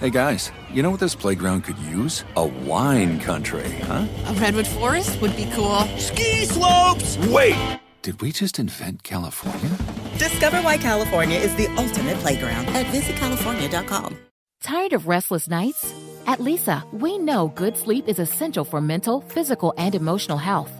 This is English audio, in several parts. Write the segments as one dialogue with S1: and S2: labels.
S1: Hey guys, you know what this playground could use? A wine country, huh?
S2: A redwood forest would be cool.
S3: Ski slopes!
S1: Wait! Did we just invent California?
S4: Discover why California is the ultimate playground at visitcalifornia.com.
S5: Tired of restless nights? At Leesa, we know good sleep is essential for mental, physical, and emotional health.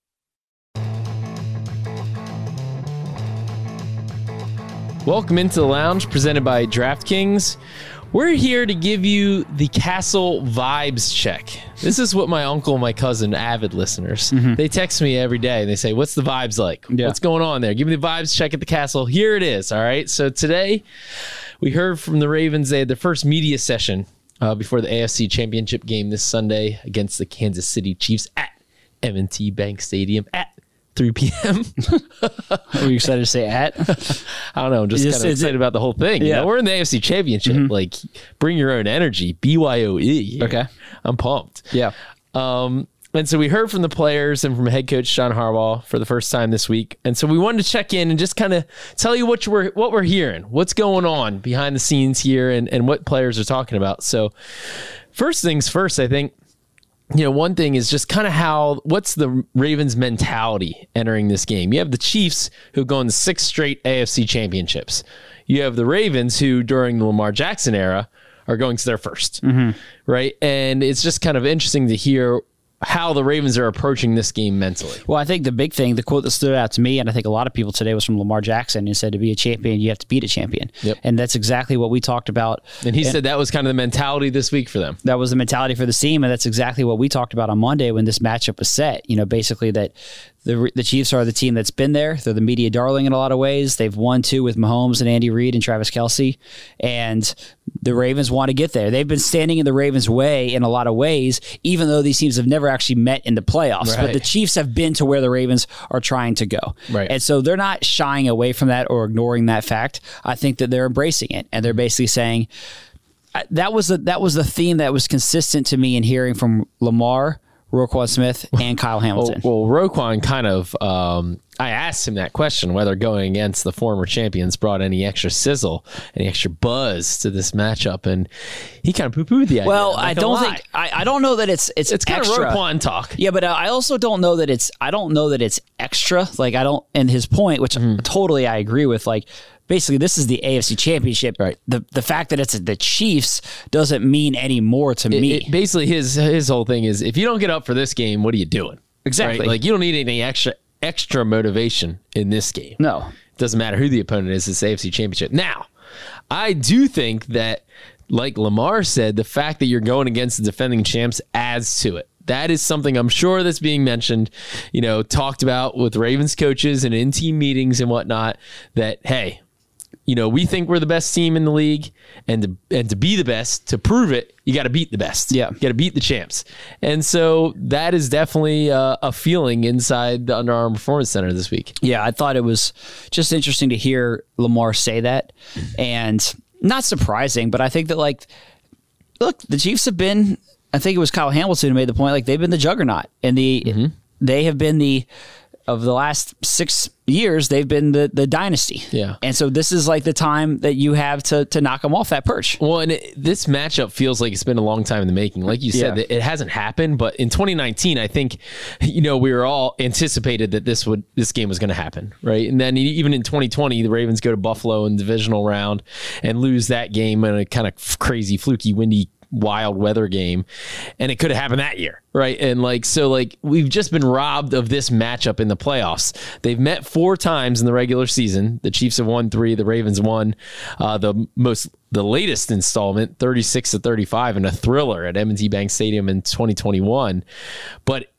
S6: Welcome into the lounge presented by DraftKings. We're here to give you the Castle vibes check. This is what my uncle and my cousin, avid listeners, they text me every day and they say, What's the vibes like?
S7: Yeah.
S6: What's going on there? Give me the vibes check at the castle. Here it is. All right. So today we heard from the Ravens. They had their first media session uh, before the AFC Championship game this Sunday against the Kansas City Chiefs at M&T Bank Stadium at 3 p.m.
S7: Were you excited to say at?
S6: I don't know. I'm just kind of
S7: is it-
S6: excited about the whole thing.
S7: Yeah. Mm-hmm.
S6: know, we're in the AFC Championship. Like, bring your own energy. BYOE.
S7: Okay.
S6: I'm pumped.
S7: Yeah.
S6: Um, and so we heard from the players and from head coach John Harbaugh for the first time this week. And so we wanted to check in and just kind of tell you what we're what we're hearing, what's going on behind the scenes here, and and what players are talking about. So first things first, I think you know, one thing is just kind of how what's the Ravens mentality entering this game? You have the Chiefs who go in six straight AFC championships. You have the Ravens who during the Lamar Jackson era are going to their 1st mm-hmm. right? And it's just kind of interesting to hear how the Ravens are approaching this game mentally.
S7: Well, I think the big thing, the quote that stood out to me, and I think a lot of people today was from Lamar Jackson. He said, "To be a champion, you have to beat a champion."
S6: Yep.
S7: And that's exactly what we talked about.
S6: And he said that was kind of the mentality this week for them.
S7: that was the mentality for the team, and that's exactly what we talked about on Monday when this matchup was set. You know, basically that the the Chiefs are the team that's been there. They're the media darling in a lot of ways. They've won two with Mahomes and Andy Reid and Travis Kelce, and the Ravens want to get there. They've been standing in the Ravens' way in a lot of ways, even though these teams have never actually met in the playoffs. But the Chiefs have been to where the Ravens are trying to go,
S6: Right.
S7: and so they're not shying away from that or ignoring that fact. I think that they're embracing it, and they're basically saying that was the that was the theme that was consistent to me in hearing from Lamar, Roquan Smith, and Kyle Hamilton.
S6: well Roquan kind of, um, I asked him that question whether going against the former champions brought any extra sizzle, any extra buzz to this matchup, and he kind of poo pooed the idea.
S7: Well, I don't
S6: lie.
S7: think I, I don't know that it's it's
S6: it's kind
S7: extra.
S6: of Roquan talk.
S7: Yeah, but uh, I also don't know that it's I don't know that it's extra. Like I don't and his point, which
S6: Mm-hmm.
S7: totally I agree with. Like basically, this is the AFC Championship.
S6: Right.
S7: The the fact that it's the Chiefs doesn't mean any more to me.
S6: It- basically, his his whole thing is if you don't get up for this game, what are you doing?
S7: Exactly.
S6: Right? Like you don't need any extra extra motivation in this game.
S7: no.
S6: it Doesn't matter who the opponent is, it's the AFC Championship. Now, I do think that, like Lamar said, the fact that you're going against the defending champs adds to it. That is something I'm sure that's being mentioned, you know, talked about with Ravens coaches and in team meetings and whatnot. That, hey, you know, we think we're the best team in the league, and to, and to be the best, to prove it, you got to beat the best.
S7: Yeah.
S6: you got to beat the champs. And so that is definitely uh, a feeling inside the Under Armour Performance Center this week.
S7: Yeah, I thought it was just interesting to hear Lamar say that, and not surprising, but I think that like, look, the Chiefs have been. I think it was Kyle Hamilton who made the point. Like they've been the juggernaut, and the
S6: Mm-hmm.
S7: they have been the of the last six years. They've been the the dynasty.
S6: Yeah.
S7: and so this is like the time that you have to to knock them off that perch.
S6: Well, and it, this matchup feels like it's been a long time in the making. Like you said,
S7: Yeah.
S6: it hasn't happened, but in 2019, I think you know we were all anticipated that this would this game was going to happen, right? And then even in 2020, the Ravens go to Buffalo in the divisional round and lose that game in a kind of crazy, fluky, windy wild weather game and it could have happened that year right? And like so like we've just been robbed of this matchup in the playoffs. They've met four times in the regular season. The chiefs have won three the ravens won uh, the most the latest installment 36 to 35 in a thriller at m&t bank stadium in 2021 but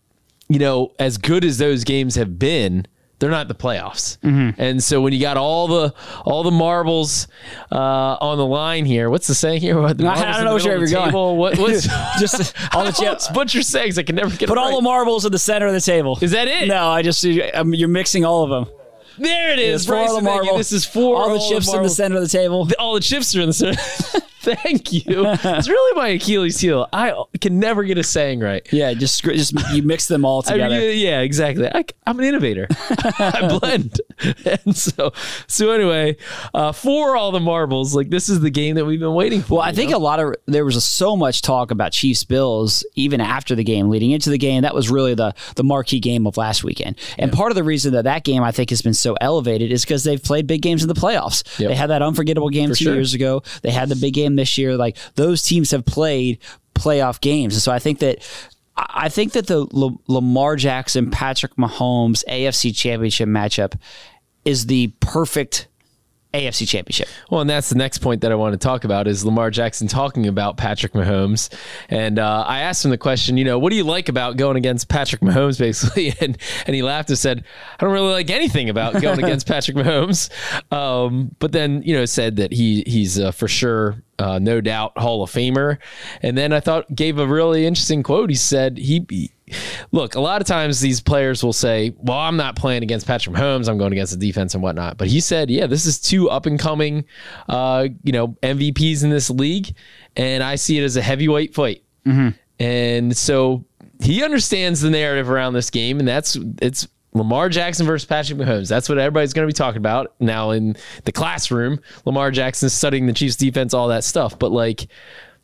S6: you know as good as those games have been they're not the playoffs.
S7: Mm-hmm.
S6: And so when you got all the all the marbles uh, on the line here, what's the saying here? What, the
S7: I- don't know
S6: the
S7: where you're going.
S6: What, what's
S7: Just all the chips.
S6: butcher sayings. I can never get
S7: Put all
S6: right.
S7: the marbles in the center of the table.
S6: Is that it?
S7: No, I just um, you're mixing all of them.
S6: There it is.
S7: It's for all the marbles.
S6: This is for
S7: all the chips in the center of the table.
S6: all the chips are in the center. Thank you. It's really my Achilles heel. I can never get a saying right.
S7: Yeah, just just you mix them all
S6: I
S7: together.
S6: mean, yeah, exactly. I, am an innovator. I blend, and so so anyway, uh, for all the marbles, like this is the game that we've been waiting for.
S7: Well, I think
S6: know?
S7: a lot of there was so much talk about Chiefs Bills even after the game, leading into the game. That was really the the marquee game of last weekend. And part of the reason that that game I think has been so elevated is because they've played big games in the playoffs.
S6: Yep.
S7: They had that unforgettable game two
S6: sure.
S7: years ago. They had the big game this year. Like those teams have played playoff games, and so I think that. I think that the L- Lamar Jackson, Patrick Mahomes AFC Championship matchup is the perfect AFC Championship.
S6: Well, and that's the next point that I want to talk about is Lamar Jackson talking about Patrick Mahomes. And uh, I asked him the question, you know, what do you like about going against Patrick Mahomes, basically? And and he laughed and said, I don't really like anything about going against Patrick Mahomes. Um, but then, you know, said that he he's uh, for sure, uh, no doubt, Hall of Famer. And then I thought gave a really interesting quote. He said he. he Look, a lot of times these players will say, "Well, I'm not playing against Patrick Mahomes. I'm going against the defense and whatnot." But he said, "Yeah, this is two up and coming, uh, you know, MVPs in this league, and I see it as a heavyweight fight." And so he understands the narrative around this game, and that's it's Lamar Jackson versus Patrick Mahomes. That's what everybody's going to be talking about now in the classroom. Lamar Jackson studying the Chiefs' defense, all that stuff. But like,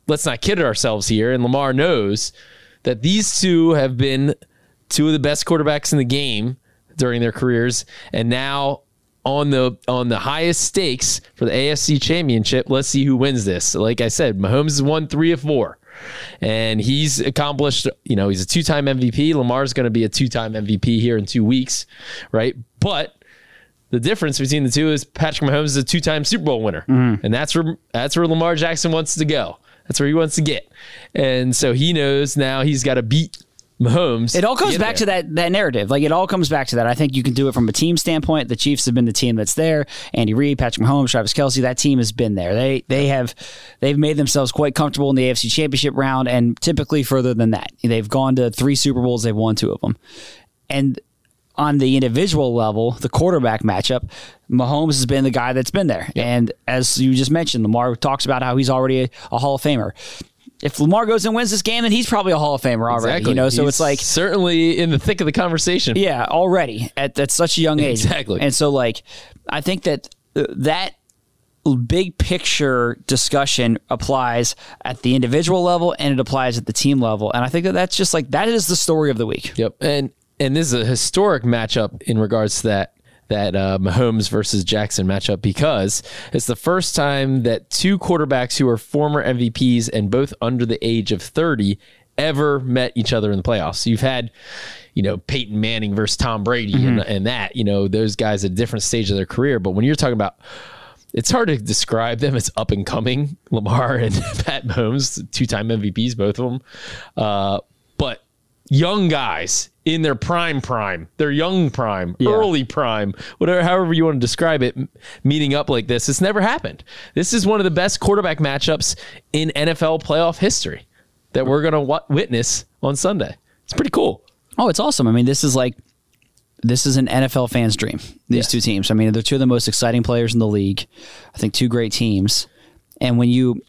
S6: let's not kid ourselves here. And Lamar knows that these two have been two of the best quarterbacks in the game during their careers, and now on the on the highest stakes for the AFC Championship, let's see who wins this. Like I said, Mahomes has won three of four, and he's accomplished. You know, he's a two-time MVP. Lamar's going to be a two-time MVP here in two weeks, right? But the difference between the two is Patrick Mahomes is a two-time Super Bowl winner, mm-hmm. and that's where that's where Lamar Jackson wants to go. That's where he wants to get, and so he knows now he's got to beat Mahomes.
S7: It all comes back to that that narrative. Like it all comes back to that. I think you can do it from a team standpoint. The Chiefs have been the team that's there. Andy Reid, Patrick Mahomes, Travis Kelce. That team has been there. They they have they've made themselves quite comfortable in the AFC Championship round, and typically further than that. They've gone to three Super Bowls. They've won two of them, and. On the individual level, the quarterback matchup, Mahomes has been the guy that's been there. And as you just mentioned, Lamar talks about how he's already a, a Hall of Famer. If Lamar goes and wins this game, then he's probably a Hall of Famer already.
S6: Exactly.
S7: You know, so
S6: He's
S7: it's like
S6: certainly in the thick of the conversation.
S7: yeah, already at, at such a young age.
S6: Exactly.
S7: And so, like, I think that uh, that big picture discussion applies at the individual level and it applies at the team level. And I think that that's just like that is the story of the week.
S6: Yep. And and this is a historic matchup in regards to that that uh, Mahomes versus Jackson matchup because it's the first time that two quarterbacks who are former MVPs and both under the age of 30 ever met each other in the playoffs. You've had, you know, Peyton Manning versus Tom Brady and, and that, you know, those guys at a different stage of their career. But when you're talking about it's hard to describe them as up and coming. Lamar and Pat Mahomes, two time MVPs, both of them. Uh, but young guys in their prime, prime, their young prime, early prime, whatever, however you want to describe it, meeting up like this. It's never happened. This is one of the best quarterback matchups in NFL playoff history that we're going to w- witness on Sunday. It's pretty cool.
S7: Oh, it's awesome. I mean, this is like this is an NFL fan's dream. These
S6: Yes.
S7: two teams. I mean, they're two of the most exciting players in the league. I think two great teams. And when you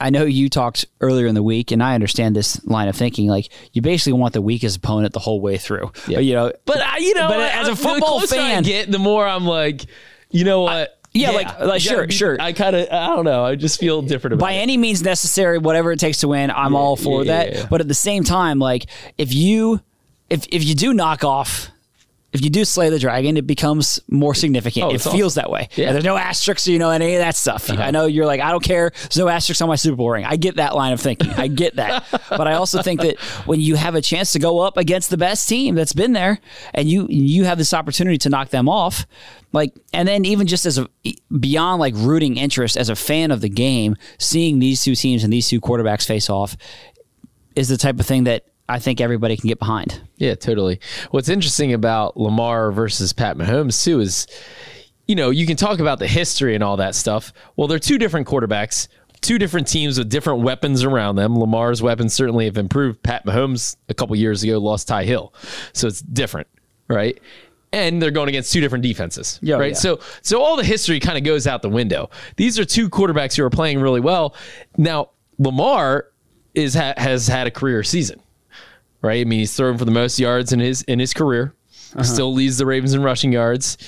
S7: I know you talked earlier in the week, and I understand this line of thinking. Like you basically want the weakest opponent the whole way through. You know,
S6: But I, you know,
S7: But
S6: I-
S7: as a football
S6: the closer I
S7: fan-
S6: get the more I'm like, you know what?
S7: yeah, like- like,
S6: you
S7: sure,
S6: be-
S7: sure.
S6: I kind of, I don't know. I just feel different about
S7: by
S6: it.
S7: any means necessary, whatever it takes to win, I'm all for
S6: yeah,
S7: that.
S6: yeah, yeah.
S7: But at the same time, like if you if if you do knock off if you do slay the dragon, it becomes more significant.
S6: Oh,
S7: it feels that way.
S6: Yeah. Uh-huh.
S7: And there's no asterisks, you know, any of that stuff. I know you're like, I don't care. There's no asterisks on my Super Bowl ring. I get that line of thinking. I get that. but I also think that when you have a chance to go up against the best team that's been there, and you you have this opportunity to knock them off, like, and then even just as a beyond like rooting interest as a fan of the game, seeing these two teams and these two quarterbacks face off is the type of thing that I think everybody can get behind.
S6: Yeah, totally. What's interesting about Lamar versus Pat Mahomes too is, you know, you can talk about the history and all that stuff. Well, they're two different quarterbacks, two different teams with different weapons around them. Lamar's weapons certainly have improved. Pat Mahomes a couple years ago lost Ty Hill, so it's different, right? And they're going against two different defenses,
S7: Yeah, oh,
S6: right?
S7: yeah.
S6: So, so all the history kind of goes out the window. These are two quarterbacks who are playing really well. Now, Lamar is ha- has had a career season right? I mean, he's thrown for the most yards in his in his career. Uh-huh. Still leads the Ravens in rushing yards.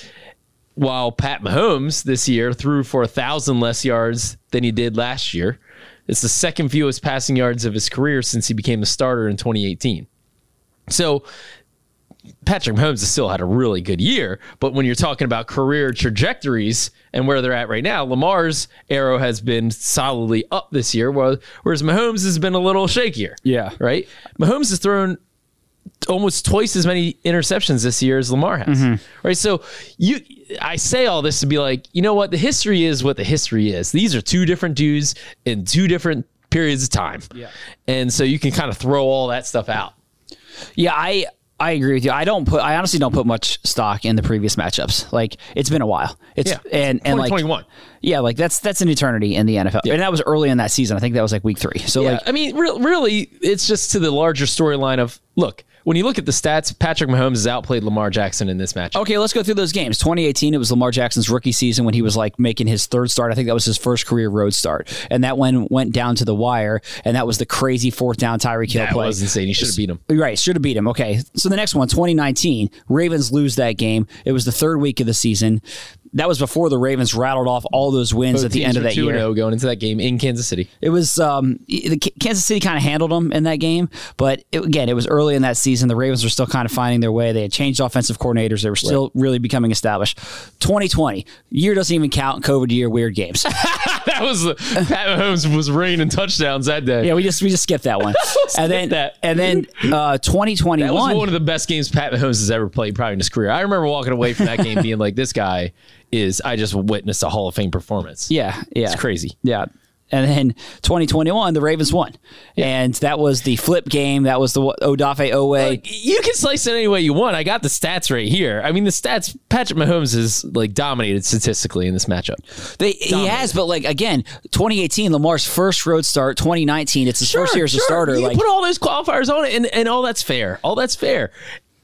S6: While Pat Mahomes this year threw for a thousand less yards than he did last year. It's the second fewest passing yards of his career since he became a starter in 2018. So Patrick Mahomes has still had a really good year, but when you're talking about career trajectories and where they're at right now, Lamar's arrow has been solidly up this year, while- whereas Mahomes has been a little shakier.
S7: Yeah.
S6: Right? Mahomes has thrown almost twice as many interceptions this year as Lamar has. Mm-hmm. Right? So you I say all this to be like, you know what? The history is what the history is. These are two different dudes in two different periods of time. Yeah. And so you can kind of throw all that stuff out.
S7: Yeah, I I agree with you. I don't put. I honestly don't put much stock in the previous matchups. Like it's been a while. It's
S6: Yeah.
S7: and and like
S6: 2021.
S7: yeah, like that's that's an eternity in the NFL, yeah. and that was early in that season. I think that was like week three. So
S6: Yeah,
S7: like
S6: I mean, re- really, it's just to the larger storyline of look. When you look at the stats, Patrick Mahomes has outplayed Lamar Jackson in this match.
S7: Okay, let's go through those games. 2018, it was Lamar Jackson's rookie season when he was like making his third start. I think that was his first career road start, and that one went down to the wire, and that was the crazy fourth down Tyreek Hill
S6: that
S7: play.
S6: That was insane. He should have beat him.
S7: Right, should have beat him. Okay, so the next one, 2019, Ravens lose that game. It was the third week of the season. That was before the Ravens rattled off all those wins at the end of that year.
S6: oh going into that game in Kansas City.
S7: It was um, the Kansas City kind of handled them in that game, but it, again, it was early in that season. The Ravens were still kind of finding their way. They had changed offensive coordinators. They were still really becoming established. 2020 year doesn't even count. COVID year, weird games.
S6: That was Pat Mahomes was raining touchdowns that day.
S7: yeah, we just we just skipped that one. and then
S6: that.
S7: and then uh, 2021.
S6: That was one of the best games Pat Mahomes has ever played, probably in his career. I remember walking away from that game being like, "This guy is." I just witnessed a Hall of Fame performance.
S7: yeah, yeah,
S6: it's crazy.
S7: Yeah. And then 2021, the Ravens won, and that was the flip game. That was the Odafe Oweh.
S6: Like, you can slice it any way you want. I got the stats right here. I mean, the stats. Patrick Mahomes is like dominated statistically in this matchup.
S7: They, he has, but like again, 2018, Lamar's first road start. 2019, it's his first year as a starter.
S6: You
S7: like
S6: put all those qualifiers on it, and, and all that's fair. All that's fair.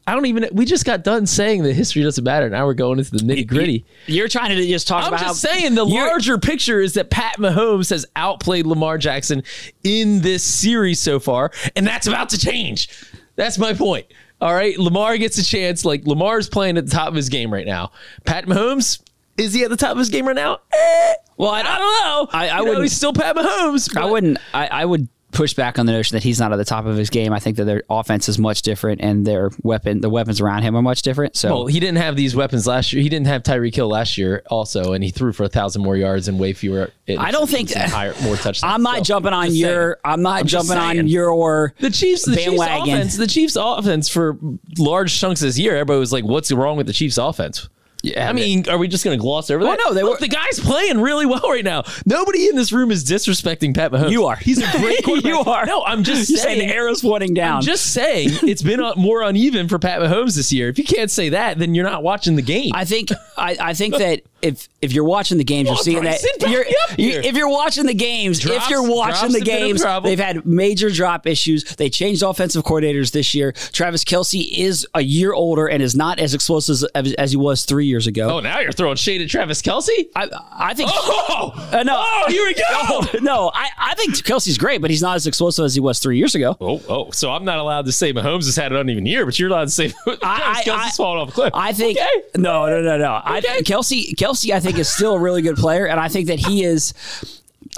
S6: I don't even. We just got done saying that history doesn't matter. Now we're going into the nitty gritty.
S7: you're trying to just talk about how.
S6: I'm
S7: about
S6: just
S7: how
S6: saying the larger picture is that Pat Mahomes has outplayed Lamar Jackson in this series so far, and that's about to change. That's my point. All right, Lamar gets a chance. Like Lamar's playing at the top of his game right now. Pat Mahomes is he at the top of his game right now? Eh,
S7: Well, I,
S6: I don't know.
S7: I- I
S6: You know,
S7: wouldn't-
S6: He's still Pat Mahomes.
S7: I wouldn't. I, I would push back on the notion that he's not at the top of his game. I think that their offense is much different, and their weapon, the weapons around him, are much different. So
S6: Well, he didn't have these weapons last year. He didn't have Tyreek Hill last year, also, and he threw for a thousand more yards and way fewer.
S7: I don't think
S6: higher, more touchdowns.
S7: I'm not
S6: So,
S7: jumping on your.
S6: saying.
S7: I'm not
S6: I'm
S7: jumping on your.
S6: The Chiefs, the Chiefs offense, the Chiefs offense for large chunks this year, everybody was like, "What's wrong with the Chiefs offense?"
S7: Yeah,
S6: I mean, are we just going to gloss over that?
S7: no, they
S6: Look,
S7: were-
S6: the guy's playing really well right now. Nobody in this room is disrespecting Pat Mahomes.
S7: You are.
S6: He's a great quarterback.
S7: You are.
S6: No, I'm just
S7: You're
S6: saying.
S7: saying the arrow's pointing down.
S6: I'm just saying it's been uh, more uneven for Pat Mahomes this year. If you can't say that, then you're not watching the game.
S7: I think I, I think that if if you're watching the games,
S6: Come
S7: you're
S6: on,
S7: seeing that
S6: back
S7: you're,
S6: up
S7: you-
S6: here.
S7: if you're watching the games,
S6: Drops-
S7: if you're watching
S6: drops
S7: the
S6: have been a
S7: games, they've had major drop issues. They changed offensive coordinators this year. Travis Kelce is a year older and is not as explosive as, as he was three years ago.
S6: oh, now you're throwing shade at Travis Kelce.
S7: I, I think.
S6: Oh,
S7: Uh, no.
S6: oh, here we go.
S7: No, I, I think Kelce's great, but he's not as explosive as he was three years ago.
S6: Oh, oh, so I'm not allowed to say Mahomes has had an uneven year, but you're allowed to say Travis
S7: I-
S6: Kelce's
S7: I-
S6: falling off a cliff.
S7: I think
S6: Okay.
S7: no, no, no, no. I
S6: Okay.
S7: Kelce, Kelce, I think is still a really good player, and I think that he is.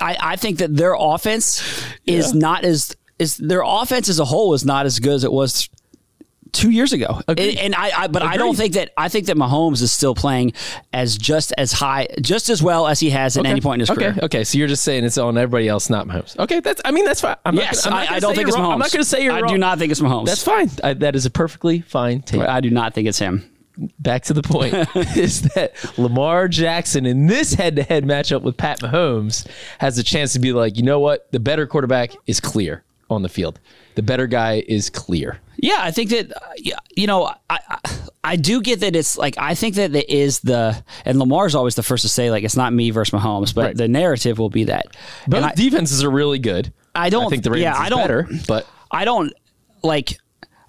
S7: I, I think that their offense is not as is their offense as a whole is not as good as it was two years ago. And, and I, I, but I don't think that I think that Mahomes is still playing as just as high, just as well as he has at any point in his
S6: okay.
S7: career.
S6: Okay, so you're just saying it's on everybody else, not Mahomes. Okay, that's. I mean, that's fine. I'm
S7: Yes,
S6: not gonna, I'm not
S7: I, I don't think it's
S6: wrong.
S7: Mahomes.
S6: I'm not going to say you're
S7: I
S6: wrong.
S7: do not think it's Mahomes.
S6: That's fine. I, that is a perfectly fine take.
S7: I do not think it's him.
S6: Back to the point is that Lamar Jackson in this head-to-head matchup with Pat Mahomes has a chance to be like, you know what, the better quarterback is clear on the field. The better guy is clear.
S7: Yeah, I think that you know, I, I I do get that it's like I think that it is the and Lamar's always the first to say like it's not me versus Mahomes, but
S6: Right.
S7: the narrative will be that.
S6: Both
S7: And I,
S6: defenses are really good.
S7: I don't
S6: I think the Ravens
S7: yeah,
S6: is
S7: I don't,
S6: better, but
S7: I don't like.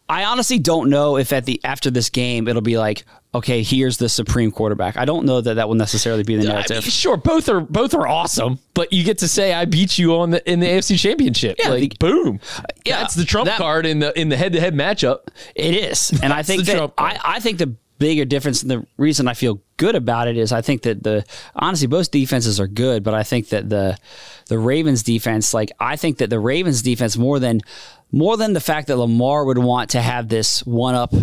S7: I honestly don't know if at the after this game it'll be like, okay, here's the supreme quarterback. I don't know that that will necessarily be the
S6: I
S7: narrative.
S6: mean, sure, both are both are awesome, but you get to say I beat you on the in the AFC Championship.
S7: Yeah,
S6: like boom,
S7: yeah,
S6: that's the trump
S7: that-
S6: card in the in the head to head matchup.
S7: It is, and I think
S6: the
S7: that I. I think the bigger difference, and the reason I feel good about it is I think that the honestly both defenses are good, but I think that the the Ravens defense, like I think that the Ravens defense more than more than the fact that Lamar would want to have this one up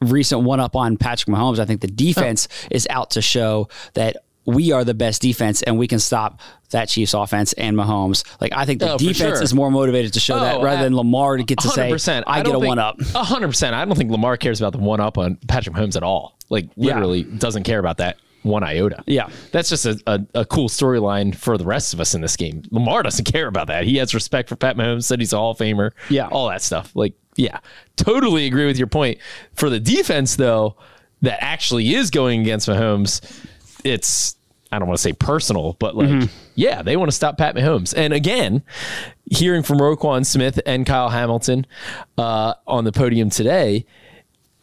S7: recent one up on Patrick Mahomes, I think the defense is out to show that we are the best defense and we can stop that Chiefs offense and Mahomes. Like I think the
S6: Oh,
S7: defense
S6: sure.
S7: is more motivated to show that
S6: Oh,
S7: rather
S6: uh,
S7: than Lamar to get to say
S6: 100%.
S7: I, get a
S6: think-
S7: one up.
S6: 100%. I don't think Lamar cares about the one up on Patrick Mahomes at all. Like,
S7: Yeah.
S6: literally doesn't care about that one iota.
S7: Yeah.
S6: That's just a, a, a cool storyline for the rest of us in this game. Lamar doesn't care about that. He has respect for Pat Mahomes, said he's a Hall of Famer.
S7: Yeah.
S6: All that stuff. Like, yeah, totally agree with your point. For the defense, though, that actually is going against Mahomes, it's, I don't want to say personal, but like,
S7: Mm-hmm.
S6: yeah, they want to stop Pat Mahomes. And again, hearing from Roquan Smith and Kyle Hamilton uh, on the podium today,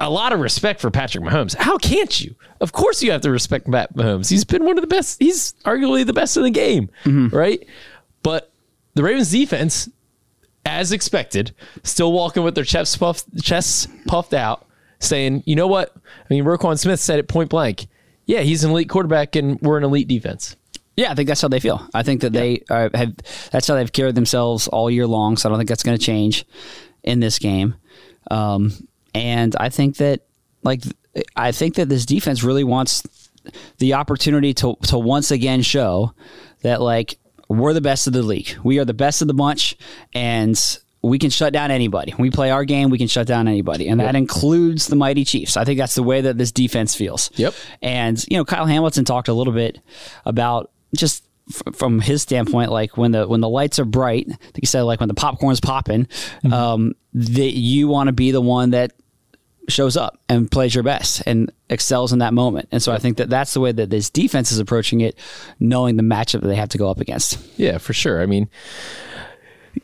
S6: a lot of respect for Patrick Mahomes. How can't you? Of course, you have to respect Pat Mahomes. He's been one of the best. He's arguably the best in the game, right? But the Ravens defense, as expected, still walking with their chests puffed, chests puffed out, saying, "You know what? I mean, Roquan Smith said it point blank. Yeah, he's an elite quarterback, and we're an elite defense."
S7: Yeah, I think that's how they feel. I think that they uh, have. That's how they've carried themselves all year long. So I don't think that's going to change in this game. Um, and I think that, like, I think that this defense really wants the opportunity to to once again show that like we're the best of the league. We are the best of the bunch, and we can shut down anybody. We play our game, we can shut down anybody, and that includes the mighty Chiefs. I think that's the way that this defense feels.
S6: Yep.
S7: And you know, Kyle Hamilton talked a little bit about just f- from his standpoint, like when the when the lights are bright, think he said like when the popcorn's popping, um, that you want to be the one that shows up and plays your best and excels in that moment. And so I think that that's the way that this defense is approaching it, knowing the matchup that they have to go up against.
S6: Yeah, for sure. I mean,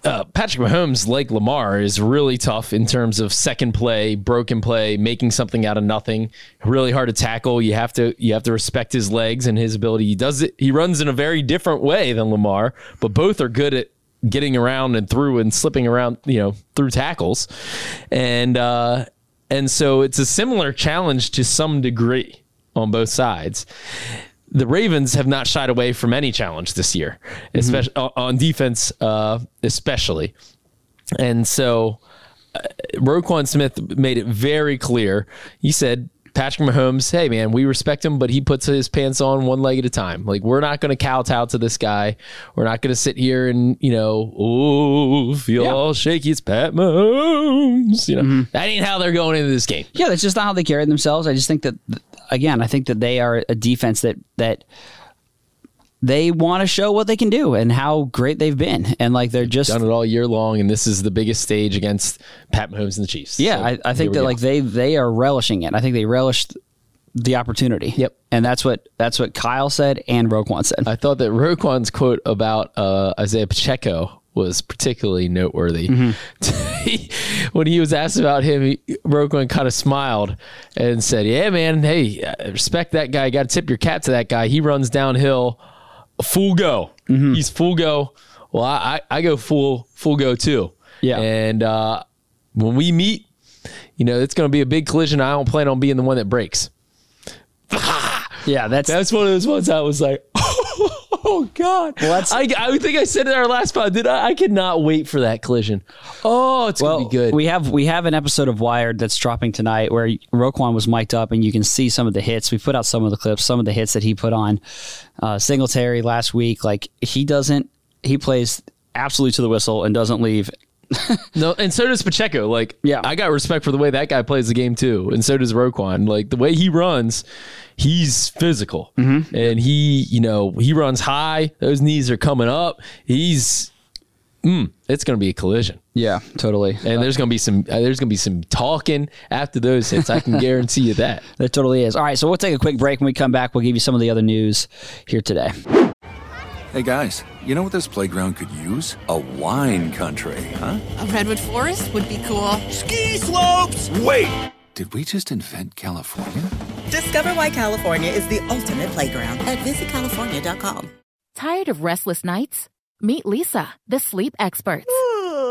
S6: uh, Patrick Mahomes, like Lamar, is really tough in terms of second play, broken play, making something out of nothing. Really hard to tackle. You have to you have to respect his legs and his ability. He does it. He runs in a very different way than Lamar, but both are good at getting around and through and slipping around. You know, through tackles, and uh, and so it's a similar challenge to some degree on both sides the Ravens have not shied away from any challenge this year, especially on defense, uh, especially. And so, uh, Roquan Smith made it very clear. He said, "Patrick Mahomes, hey man, we respect him, but he puts his pants on one leg at a time. Like we're not going to kowtow to this guy. We're not going to sit here and you know, oh, feel
S7: Yeah.
S6: all shaky. It's Pat Mahomes. You know, mm-hmm. that ain't how they're going into this game.
S7: Yeah, that's just not how they carry themselves. I just think that again, I think that they are a defense that that they want to show what they can do and how great they've been. And like they're just
S6: done it all year long, and this is the biggest stage against Pat Mahomes and the Chiefs.
S7: Yeah,
S6: So,
S7: I, I think that
S6: go.
S7: like they they are relishing it. I think they relished the opportunity.
S6: Yep.
S7: And that's what that's what Kyle said and Roquan said.
S6: I thought that Roquan's quote about uh, Isaiah Pacheco was particularly noteworthy. He- when he was asked about him, he, Roquan kind of smiled and said, "Yeah, man, hey, respect that guy. Got to tip your cap to that guy. He runs downhill, full go. He's full go. Well, I, I I go full full go too.
S7: Yeah.
S6: And uh, when we meet, you know, it's going to be a big collision. I don't plan on being the one that breaks.
S7: yeah, that's
S6: That's one of those ones I was like, oh God.
S7: Well,
S6: I, I think I said it in our last pod. Did I? I cannot wait for that collision. Oh, it's
S7: well,
S6: gonna be good.
S7: we have we have an episode of Wired that's dropping tonight where Roquan was mic'd up and you can see some of the hits. We put out some of the clips, some of the hits that he put on uh, Singletary last week. Like he doesn't, he plays absolutely to the whistle and doesn't leave.
S6: No, and so does Pacheco. Like,
S7: Yeah.
S6: I got respect for the way that guy plays the game too, and so does Roquan. Like the way he runs, he's physical,
S7: Mm-hmm.
S6: and he, you know, he runs high. Those knees are coming up. He's, mm, it's gonna be a collision.
S7: Yeah, totally.
S6: And there's gonna be some uh, there's gonna be some talking after those hits. I can guarantee you that.
S7: There totally is. All right, so we'll take a quick break. When we come back, we'll give you some of the other news here today.
S1: Hey guys, you know what this playground could use? A wine country, huh?
S2: A redwood forest would be cool.
S3: Ski slopes! Wait!
S1: Did we just invent California?
S4: Discover why California is the ultimate playground at visitcalifornia.com.
S5: Tired of restless nights? Meet Leesa, the sleep experts.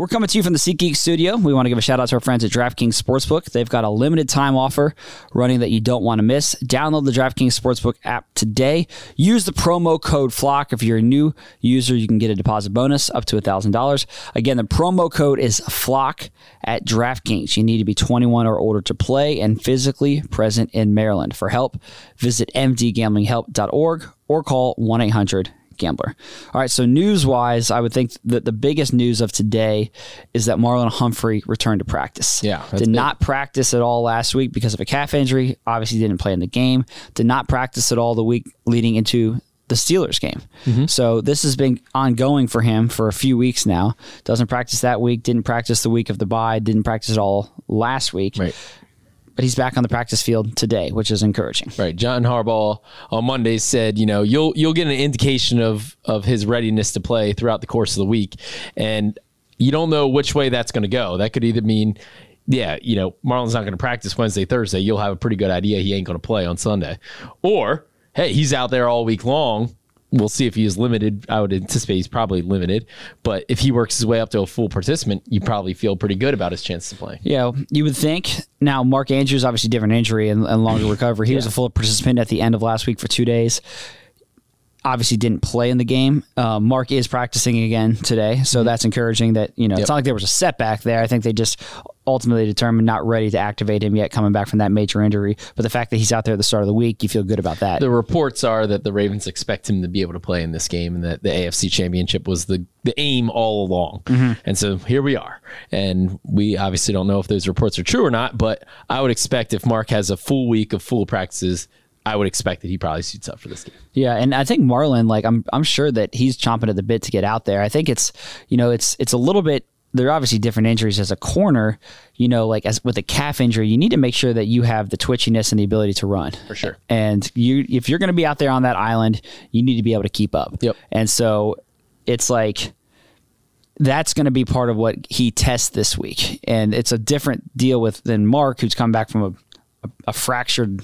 S7: We're coming to you from the SeatGeek studio. We want to give a shout out to our friends at DraftKings Sportsbook. They've got a limited time offer running that you don't want to miss. Download the DraftKings Sportsbook app today. Use the promo code FLOCK. If you're a new user, you can get a deposit bonus up to $1,000. Again, the promo code is FLOCK at DraftKings. You need to be 21 or older to play and physically present in Maryland. For help, visit mdgamblinghelp.org or call 1 800 gambler. All right, so news wise, I would think that the biggest news of today is that Marlon Humphrey returned to practice.
S6: Yeah,
S7: did
S6: big.
S7: not practice at all last week because of a calf injury. Obviously, didn't play in the game. Did not practice at all the week leading into the Steelers game.
S6: Mm-hmm.
S7: So this has been ongoing for him for a few weeks now. Doesn't practice that week. Didn't practice the week of the bye. Didn't practice at all last week.
S6: Right.
S7: But he's back on the practice field today, which is encouraging.
S6: Right. John Harbaugh on Monday said, you know, you'll you'll get an indication of of his readiness to play throughout the course of the week, and you don't know which way that's going to go. That could either mean, yeah, you know, Marlon's not going to practice Wednesday, Thursday. You'll have a pretty good idea he ain't going to play on Sunday, or hey, he's out there all week long. We'll see if he is limited. I would anticipate he's probably limited, but if he works his way up to a full participant, you probably feel pretty good about his chance to play.
S7: Yeah, you would think. Now, Mark Andrews, obviously different injury and, and longer recovery. He was a full participant at the end of last week for two days. Obviously, didn't play in the game. Uh, Mark is practicing again today, so that's encouraging. That you know,
S6: Yep.
S7: it's not like there was a setback there. I think they just ultimately determined not ready to activate him yet, coming back from that major injury. But the fact that he's out there at the start of the week, you feel good about that.
S6: the reports are that the Ravens expect him to be able to play in this game, and that the AFC Championship was the the aim all along. Mm-hmm. And so here we are, and we obviously don't know if those reports are true or not. But I would expect if Mark has a full week of full practices, I would expect that he probably suits up for this game.
S7: Yeah, and I think Marlon, like I'm, I'm sure that he's chomping at the bit to get out there. I think it's, you know, it's it's a little bit. There are obviously different injuries as a corner. You know, like as with a calf injury, you need to make sure that you have the twitchiness and the ability to run
S6: For sure.
S7: And you, if you're going to be out there on that island, you need to be able to keep up.
S6: Yep.
S7: And so it's like that's going to be part of what he tests this week, and it's a different deal with than Mark, who's come back from a, a, a fractured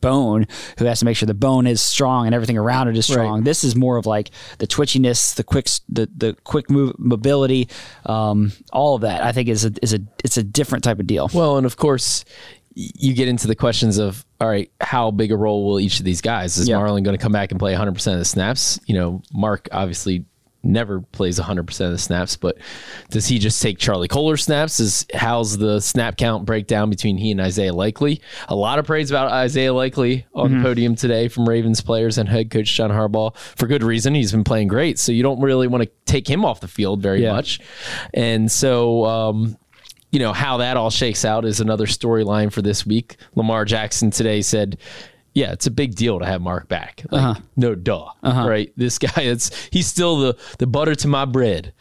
S7: bone who has to make sure the bone is strong and everything around it is strong.
S6: Right.
S7: This is more of like the twitchiness, the quick, the the quick move, mobility, um, all of that. I think is a is a it's a different type of deal.
S6: Well, and of course, you get into the questions of all right, how big a role will each of these guys? Is
S7: Yeah.
S6: Marlon going to come back and play 100 percent of the snaps? You know, Mark obviously never plays 100 percent of the snaps, but does he just take Charlie Kolar snaps? Is how's the snap count breakdown between he and Isaiah Likely? A lot of praise about Isaiah Likely on the podium today from Ravens players and head coach John Harbaugh for good reason. He's been playing great, so you don't really want to take him off the field very
S7: Yeah.
S6: much, and so. Um, you know how that all shakes out is another storyline for this week. Lamar Jackson today said, "Yeah, it's a big deal to have Mark back. Like, No duh, right? This guy, it's he's still the the butter to my bread,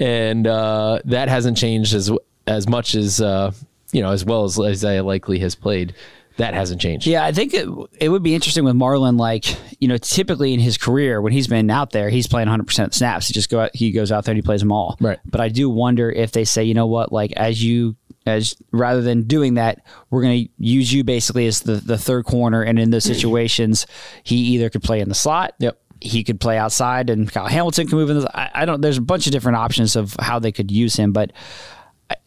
S6: and uh, that hasn't changed as as much as uh, you know as well as Isaiah Likely has played. That hasn't changed.
S7: Yeah, I think it, it would be interesting with Marlon. Like, you know, typically in his career, when he's been out there, he's playing 100 percent snaps. He just go out, he goes out there and he plays them all.
S6: Right.
S7: But I do wonder if they say, you know what, like as you as rather than doing that, we're going to use you basically as the, the third corner. And in those situations, he either could play in the slot.
S6: Yep.
S7: He could play outside, and Kyle Hamilton can move in. The, I, I don't. There's a bunch of different options of how they could use him, but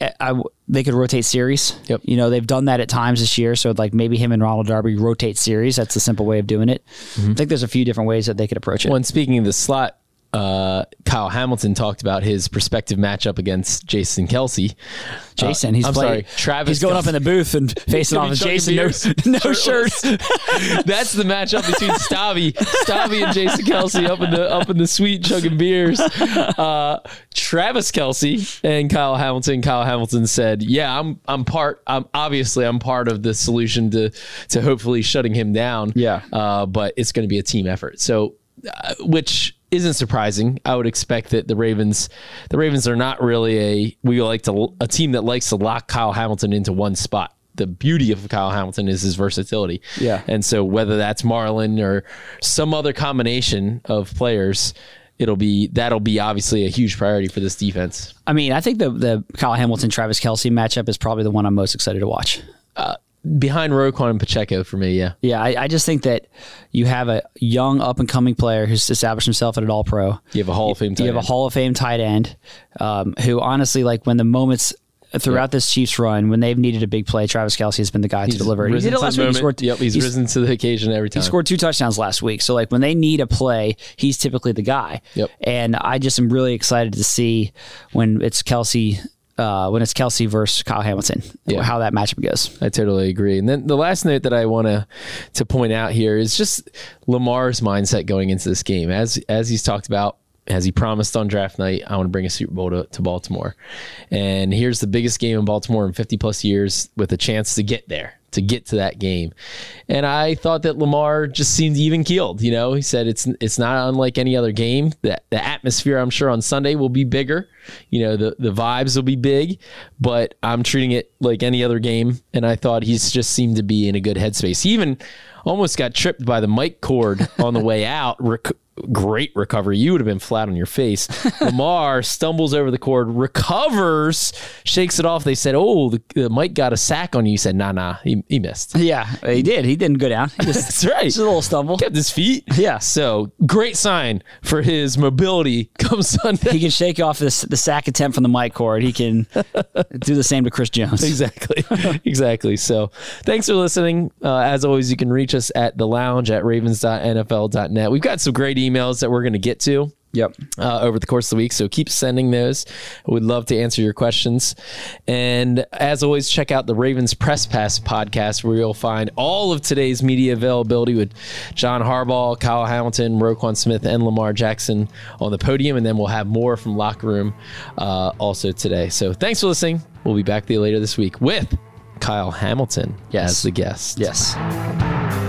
S7: I, I, they could rotate series.
S6: Yep.
S7: You know, they've done that at times this year. So like maybe him and Ronald Darby rotate series. That's the simple way of doing it. Mm-hmm. I think there's a few different ways that they could approach it.
S6: When speaking of the slot, uh, Kyle Hamilton talked about his prospective matchup against Jason Kelce.
S7: Jason,
S6: Uh,
S7: he's
S6: I'm
S7: playing.
S6: sorry, Travis.
S7: He's going up in the booth and facing off with Jason. No, no shirt.
S6: That's the matchup between Stabby, Stabby and Jason Kelce up in the up in the suite chugging beers. Uh, Travis Kelsey and Kyle Hamilton. Kyle Hamilton said, "Yeah, I'm I'm part. I'm obviously I'm part of the solution to to hopefully shutting him down.
S7: Yeah.
S6: uh, but it's going to be a team effort. So, uh, which." Isn't surprising. I would expect that the Ravens, the Ravens are not really a we like to a team that likes to lock Kyle Hamilton into one spot the beauty of Kyle Hamilton is his versatility.
S7: Yeah.
S6: And so whether that's Marlon or some other combination of players, it'll be that'll be obviously a huge priority for this defense.
S7: I mean, I think the the Kyle Hamilton Travis Kelce matchup is probably the one I'm most excited to watch.
S6: Uh, Behind Roquan and Pacheco for me, yeah.
S7: Yeah, I, I just think that you have a young up and coming player who's established himself at an All Pro.
S6: You have a Hall of Fame tight
S7: You have a. Hall of Fame tight end um, who, honestly, like when the moments throughout this Chiefs run, when they've needed a big play, Travis Kelce has been the guy to deliver. He did it last week. He scored,
S6: yep, he's,
S7: he's-
S6: risen to the occasion every time.
S7: He scored two touchdowns last week. So like when they need a play, he's typically the guy.
S6: Yep.
S7: And I just am really excited to see when it's Kelce, uh, when it's Kelce versus Kyle Hamilton,
S6: Yeah.
S7: how that matchup goes.
S6: I totally agree. And then the last note that I want to to point out here is just Lamar's mindset going into this game. As as he's talked about, as he promised on draft night, I want to bring a Super Bowl to, to Baltimore. And here's the biggest game in Baltimore in 50 plus years with a chance to get there, to get to that game. And I thought that Lamar just seemed even keeled. You know, he said it's it's not unlike any other game. That the atmosphere, I'm sure, on Sunday will be bigger. You know, the the vibes will be big, but I'm treating it like any other game. And I thought he's just seemed to be in a good headspace. He even almost got tripped by the mic cord on the way out. great recovery. You would have been flat on your face. Lamar stumbles over the cord, recovers, shakes it off. They said, "Oh, the, the mic got a sack on you." He said, "Nah, nah, he, he missed."
S7: Yeah, he did. He didn't go down. He just,
S6: That's right.
S7: Just a little stumble.
S6: Kept his feet.
S7: Yeah.
S6: So great sign for his mobility come Sunday.
S7: He can shake off this, the sack attempt from the mic cord. He can do the same to Chris Jones.
S6: exactly exactly so thanks for listening uh, as always you can reach us at the lounge at ravens.nfl.net we've got some great emails that we're going to get to
S7: Yep.
S6: uh, over the course of the week. So keep sending those. We'd love to answer your questions. And as always, check out the Ravens Press Pass podcast, where you'll find all of today's media availability with John Harbaugh, Kyle Hamilton, Roquan Smith, and Lamar Jackson on the podium. And then we'll have more from Locker Room uh, also today. So thanks for listening. We'll be back to you later this week with Kyle Hamilton
S7: Yes.
S6: as the guest.
S7: Yes.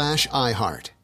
S8: slash iHeart.